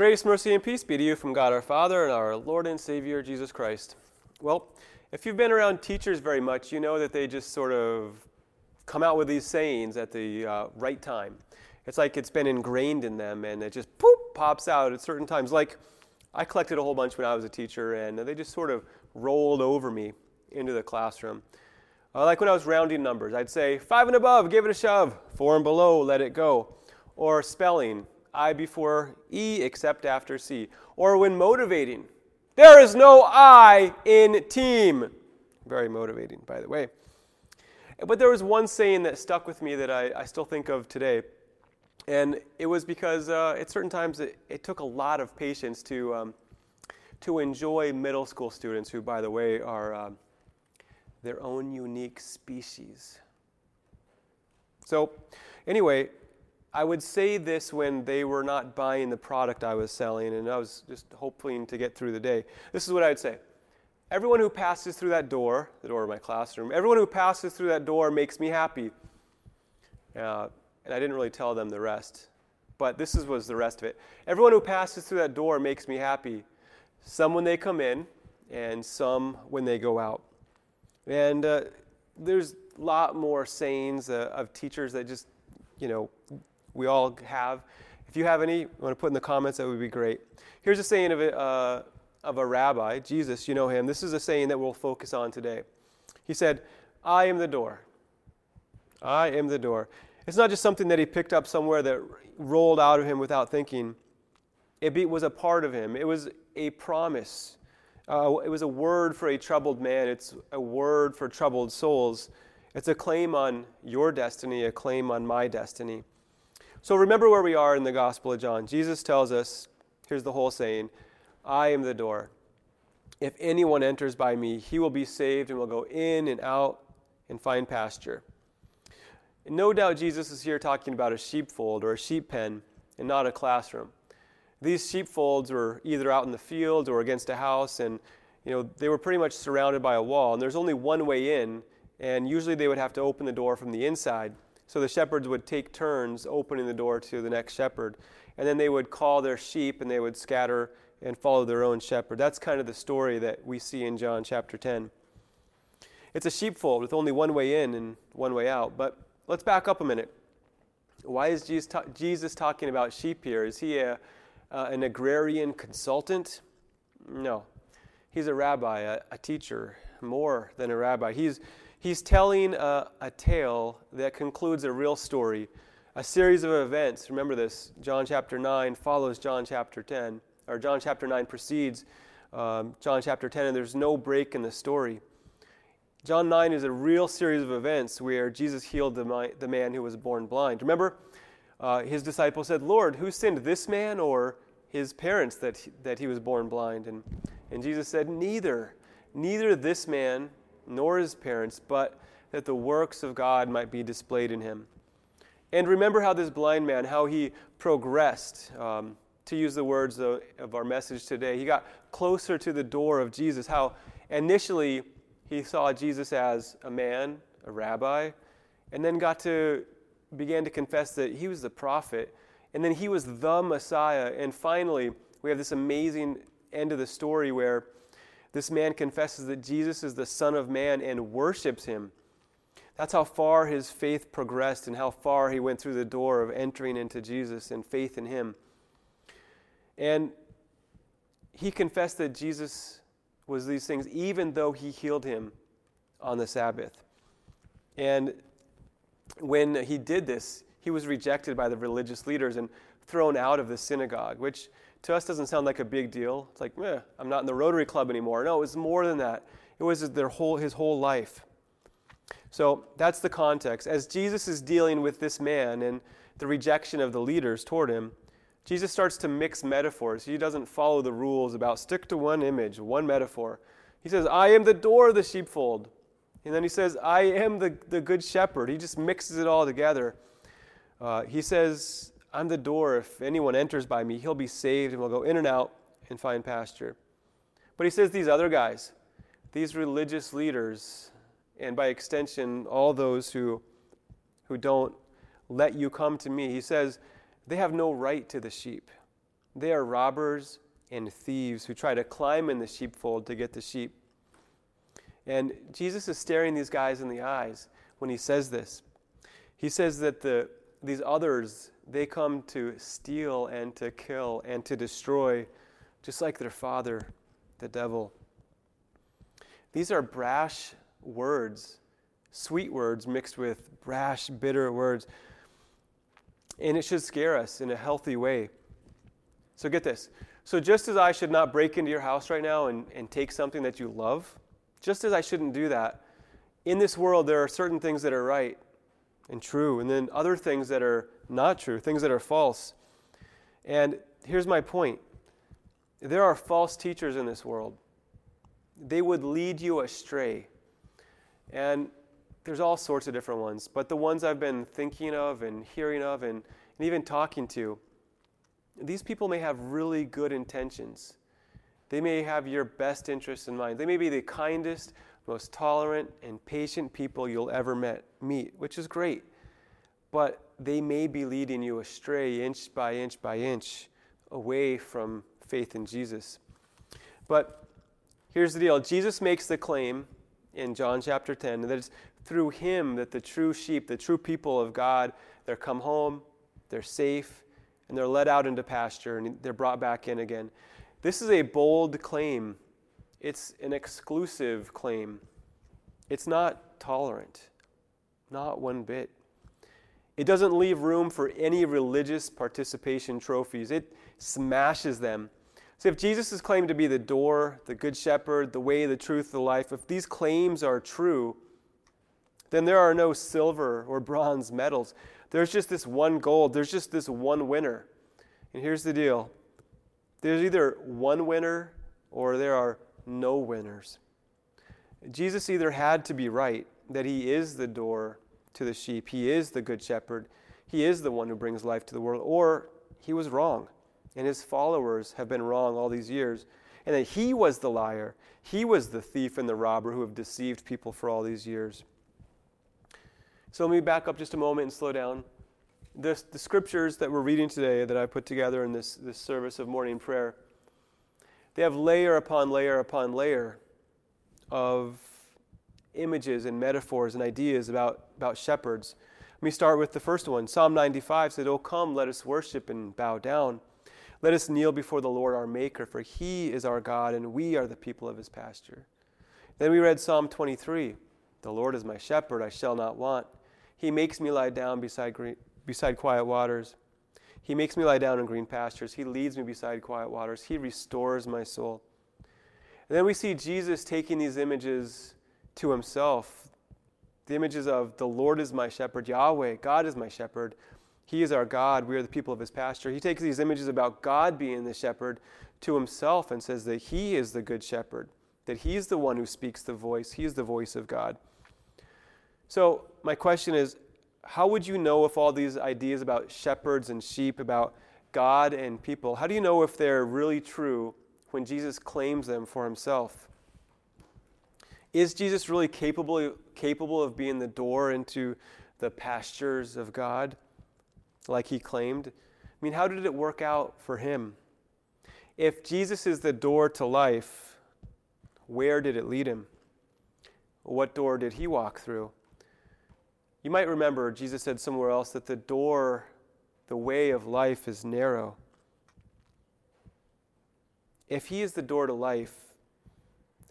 Grace, mercy, and peace be to you from God our Father and our Lord and Savior Jesus Christ. Well, if you've been around teachers very much, you know that they just sort of come out with these sayings at the uh, right time. It's like it's been ingrained in them and it just poop pops out at certain times. Like I collected a whole bunch when I was a teacher and they just sort of rolled over me into the classroom. Uh, like when I was rounding numbers, I'd say five and above, give it a shove. Four and below, let it go. Or spelling, I before E except after C. Or when motivating, there is no I in team. Very motivating, by the way. But there was one saying that stuck with me that I, I still think of today. And it was because uh, at certain times it, it, took a lot of patience to, um, to enjoy middle school students, who, by the way, are uh, their own unique species. So, anyway, I would say this when they were not buying the product I was selling, and I was just hoping to get through the day. This is what I'd say Everyone who passes through that door, the door of my classroom, everyone who passes through that door makes me happy. Uh, and I didn't really tell them the rest, but this is, was the rest of it. Everyone who passes through that door makes me happy. Some when they come in, and some when they go out. And uh, there's a lot more sayings uh, of teachers that just, you know, we all have. If you have any, you want to put in the comments, that would be great. Here's a saying of a, uh, of a rabbi, Jesus, you know him. This is a saying that we'll focus on today. He said, I am the door. I am the door. It's not just something that he picked up somewhere that rolled out of him without thinking. It was a part of him, it was a promise. Uh, it was a word for a troubled man, it's a word for troubled souls. It's a claim on your destiny, a claim on my destiny. So remember where we are in the Gospel of John. Jesus tells us here's the whole saying I am the door. If anyone enters by me, he will be saved and will go in and out and find pasture. No doubt Jesus is here talking about a sheepfold or a sheep pen and not a classroom. These sheepfolds were either out in the field or against a house, and you know they were pretty much surrounded by a wall. And there's only one way in, and usually they would have to open the door from the inside. So the shepherds would take turns opening the door to the next shepherd. And then they would call their sheep and they would scatter and follow their own shepherd. That's kind of the story that we see in John chapter 10. It's a sheepfold with only one way in and one way out. But let's back up a minute. Why is Jesus, ta- Jesus talking about sheep here? Is he a, uh, an agrarian consultant? No. He's a rabbi, a, a teacher, more than a rabbi. He's, He's telling a, a tale that concludes a real story, a series of events. Remember this John chapter 9 follows John chapter 10, or John chapter 9 precedes um, John chapter 10, and there's no break in the story. John 9 is a real series of events where Jesus healed the, the man who was born blind. Remember, uh, his disciples said, Lord, who sinned, this man or his parents that he, that he was born blind? And, and Jesus said, Neither. Neither this man nor his parents, but that the works of God might be displayed in him. And remember how this blind man, how he progressed, um, to use the words of, of our message today. He got closer to the door of Jesus. How initially he saw Jesus as a man, a rabbi, and then got to began to confess that he was the prophet, and then he was the Messiah. And finally, we have this amazing end of the story where this man confesses that Jesus is the Son of Man and worships him. That's how far his faith progressed and how far he went through the door of entering into Jesus and faith in him. And he confessed that Jesus was these things even though he healed him on the Sabbath. And when he did this, he was rejected by the religious leaders and thrown out of the synagogue, which to us doesn't sound like a big deal. It's like, eh, I'm not in the Rotary Club anymore. No, it was more than that. It was their whole, his whole life. So that's the context. As Jesus is dealing with this man and the rejection of the leaders toward him, Jesus starts to mix metaphors. He doesn't follow the rules about stick to one image, one metaphor. He says, I am the door of the sheepfold. And then he says, I am the, the good shepherd. He just mixes it all together. Uh, he says, I'm the door. If anyone enters by me, he'll be saved and will go in and out and find pasture. But he says these other guys, these religious leaders, and by extension, all those who, who don't let you come to me, he says they have no right to the sheep. They are robbers and thieves who try to climb in the sheepfold to get the sheep. And Jesus is staring these guys in the eyes when he says this. He says that the, these others, they come to steal and to kill and to destroy, just like their father, the devil. These are brash words, sweet words mixed with brash, bitter words. And it should scare us in a healthy way. So get this. So, just as I should not break into your house right now and, and take something that you love, just as I shouldn't do that, in this world there are certain things that are right and true, and then other things that are not true, things that are false. And here's my point there are false teachers in this world, they would lead you astray. And there's all sorts of different ones, but the ones I've been thinking of and hearing of and, and even talking to, these people may have really good intentions. They may have your best interests in mind. They may be the kindest, most tolerant, and patient people you'll ever met, meet, which is great. But they may be leading you astray inch by inch by inch away from faith in Jesus. But here's the deal Jesus makes the claim in John chapter 10 that it's through him that the true sheep, the true people of God, they're come home, they're safe, and they're led out into pasture and they're brought back in again. This is a bold claim. It's an exclusive claim. It's not tolerant, not one bit. It doesn't leave room for any religious participation trophies, it smashes them. So, if Jesus is claimed to be the door, the good shepherd, the way, the truth, the life, if these claims are true, then there are no silver or bronze medals. There's just this one gold, there's just this one winner. And here's the deal there's either one winner or there are no winners. Jesus either had to be right, that he is the door to the sheep, he is the good shepherd, he is the one who brings life to the world, or he was wrong, and his followers have been wrong all these years, and that he was the liar, he was the thief and the robber who have deceived people for all these years. So let me back up just a moment and slow down the, the scriptures that we're reading today that I put together in this, this service of morning prayer, they have layer upon layer upon layer of images and metaphors and ideas about, about shepherds. Let me start with the first one. Psalm 95 said, Oh, come, let us worship and bow down. Let us kneel before the Lord our Maker, for he is our God, and we are the people of his pasture. Then we read Psalm 23 The Lord is my shepherd, I shall not want. He makes me lie down beside green, beside quiet waters. He makes me lie down in green pastures. He leads me beside quiet waters. He restores my soul. And then we see Jesus taking these images to himself the images of the Lord is my shepherd, Yahweh, God is my shepherd. He is our God. We are the people of his pasture. He takes these images about God being the shepherd to himself and says that he is the good shepherd, that he's the one who speaks the voice. He is the voice of God. So, my question is how would you know if all these ideas about shepherds and sheep, about God and people, how do you know if they're really true when Jesus claims them for himself? Is Jesus really capable, capable of being the door into the pastures of God like he claimed? I mean, how did it work out for him? If Jesus is the door to life, where did it lead him? What door did he walk through? You might remember Jesus said somewhere else that the door, the way of life is narrow. If He is the door to life,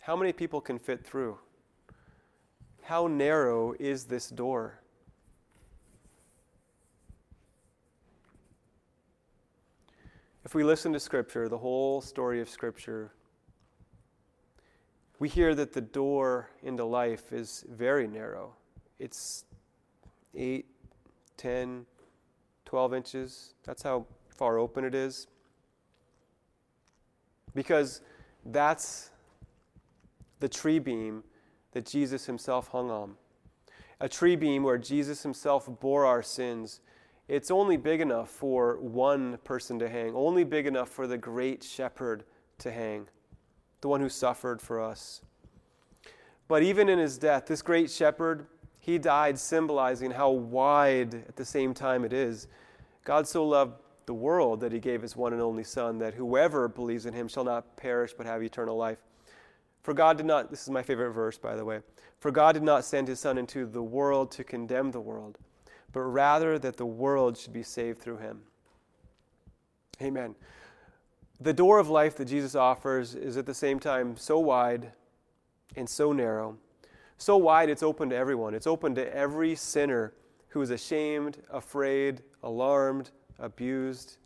how many people can fit through? How narrow is this door? If we listen to Scripture, the whole story of Scripture, we hear that the door into life is very narrow. It's 8, 10, 12 inches. That's how far open it is. Because that's the tree beam that Jesus himself hung on. A tree beam where Jesus himself bore our sins. It's only big enough for one person to hang, only big enough for the great shepherd to hang, the one who suffered for us. But even in his death, this great shepherd he died symbolizing how wide at the same time it is. God so loved the world that he gave his one and only Son, that whoever believes in him shall not perish but have eternal life. For God did not, this is my favorite verse, by the way, for God did not send his Son into the world to condemn the world, but rather that the world should be saved through him. Amen. The door of life that Jesus offers is at the same time so wide and so narrow. So wide, it's open to everyone. It's open to every sinner who is ashamed, afraid, alarmed, abused.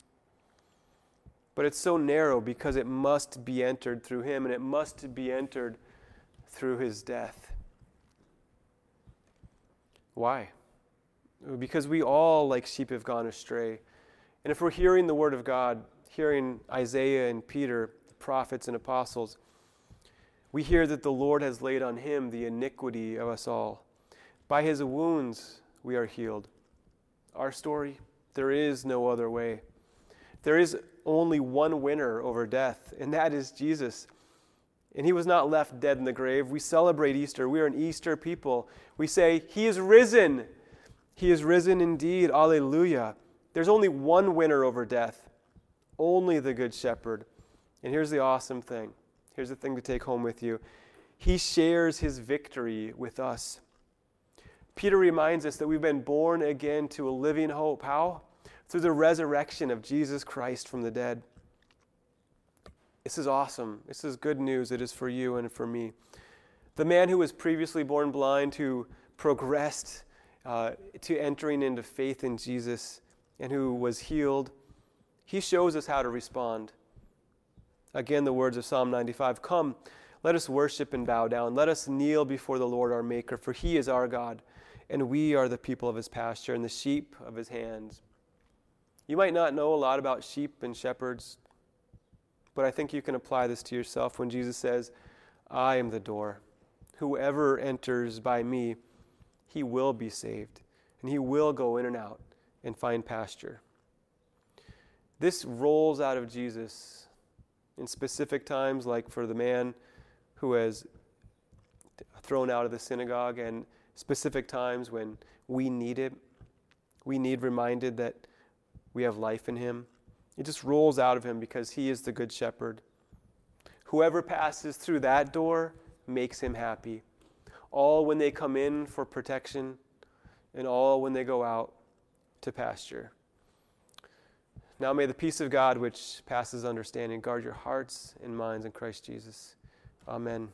But it's so narrow because it must be entered through him and it must be entered through his death. Why? Because we all, like sheep, have gone astray. And if we're hearing the word of God, hearing Isaiah and Peter, the prophets and apostles, we hear that the Lord has laid on him the iniquity of us all. By his wounds we are healed. Our story there is no other way. There is only one winner over death, and that is Jesus. And he was not left dead in the grave. We celebrate Easter. We are an Easter people. We say, He is risen. He is risen indeed. Alleluia. There's only one winner over death, only the Good Shepherd. And here's the awesome thing here's the thing to take home with you He shares his victory with us. Peter reminds us that we've been born again to a living hope. How? Through the resurrection of Jesus Christ from the dead. This is awesome. This is good news. It is for you and for me. The man who was previously born blind, who progressed uh, to entering into faith in Jesus, and who was healed, he shows us how to respond. Again, the words of Psalm 95 Come, let us worship and bow down. Let us kneel before the Lord our Maker, for he is our God and we are the people of his pasture and the sheep of his hands. You might not know a lot about sheep and shepherds, but I think you can apply this to yourself when Jesus says, I am the door. Whoever enters by me, he will be saved, and he will go in and out and find pasture. This rolls out of Jesus in specific times, like for the man who has thrown out of the synagogue and specific times when we need it. We need reminded that we have life in Him. It just rolls out of Him because He is the Good Shepherd. Whoever passes through that door makes Him happy. All when they come in for protection, and all when they go out to pasture. Now may the peace of God, which passes understanding, guard your hearts and minds in Christ Jesus. Amen.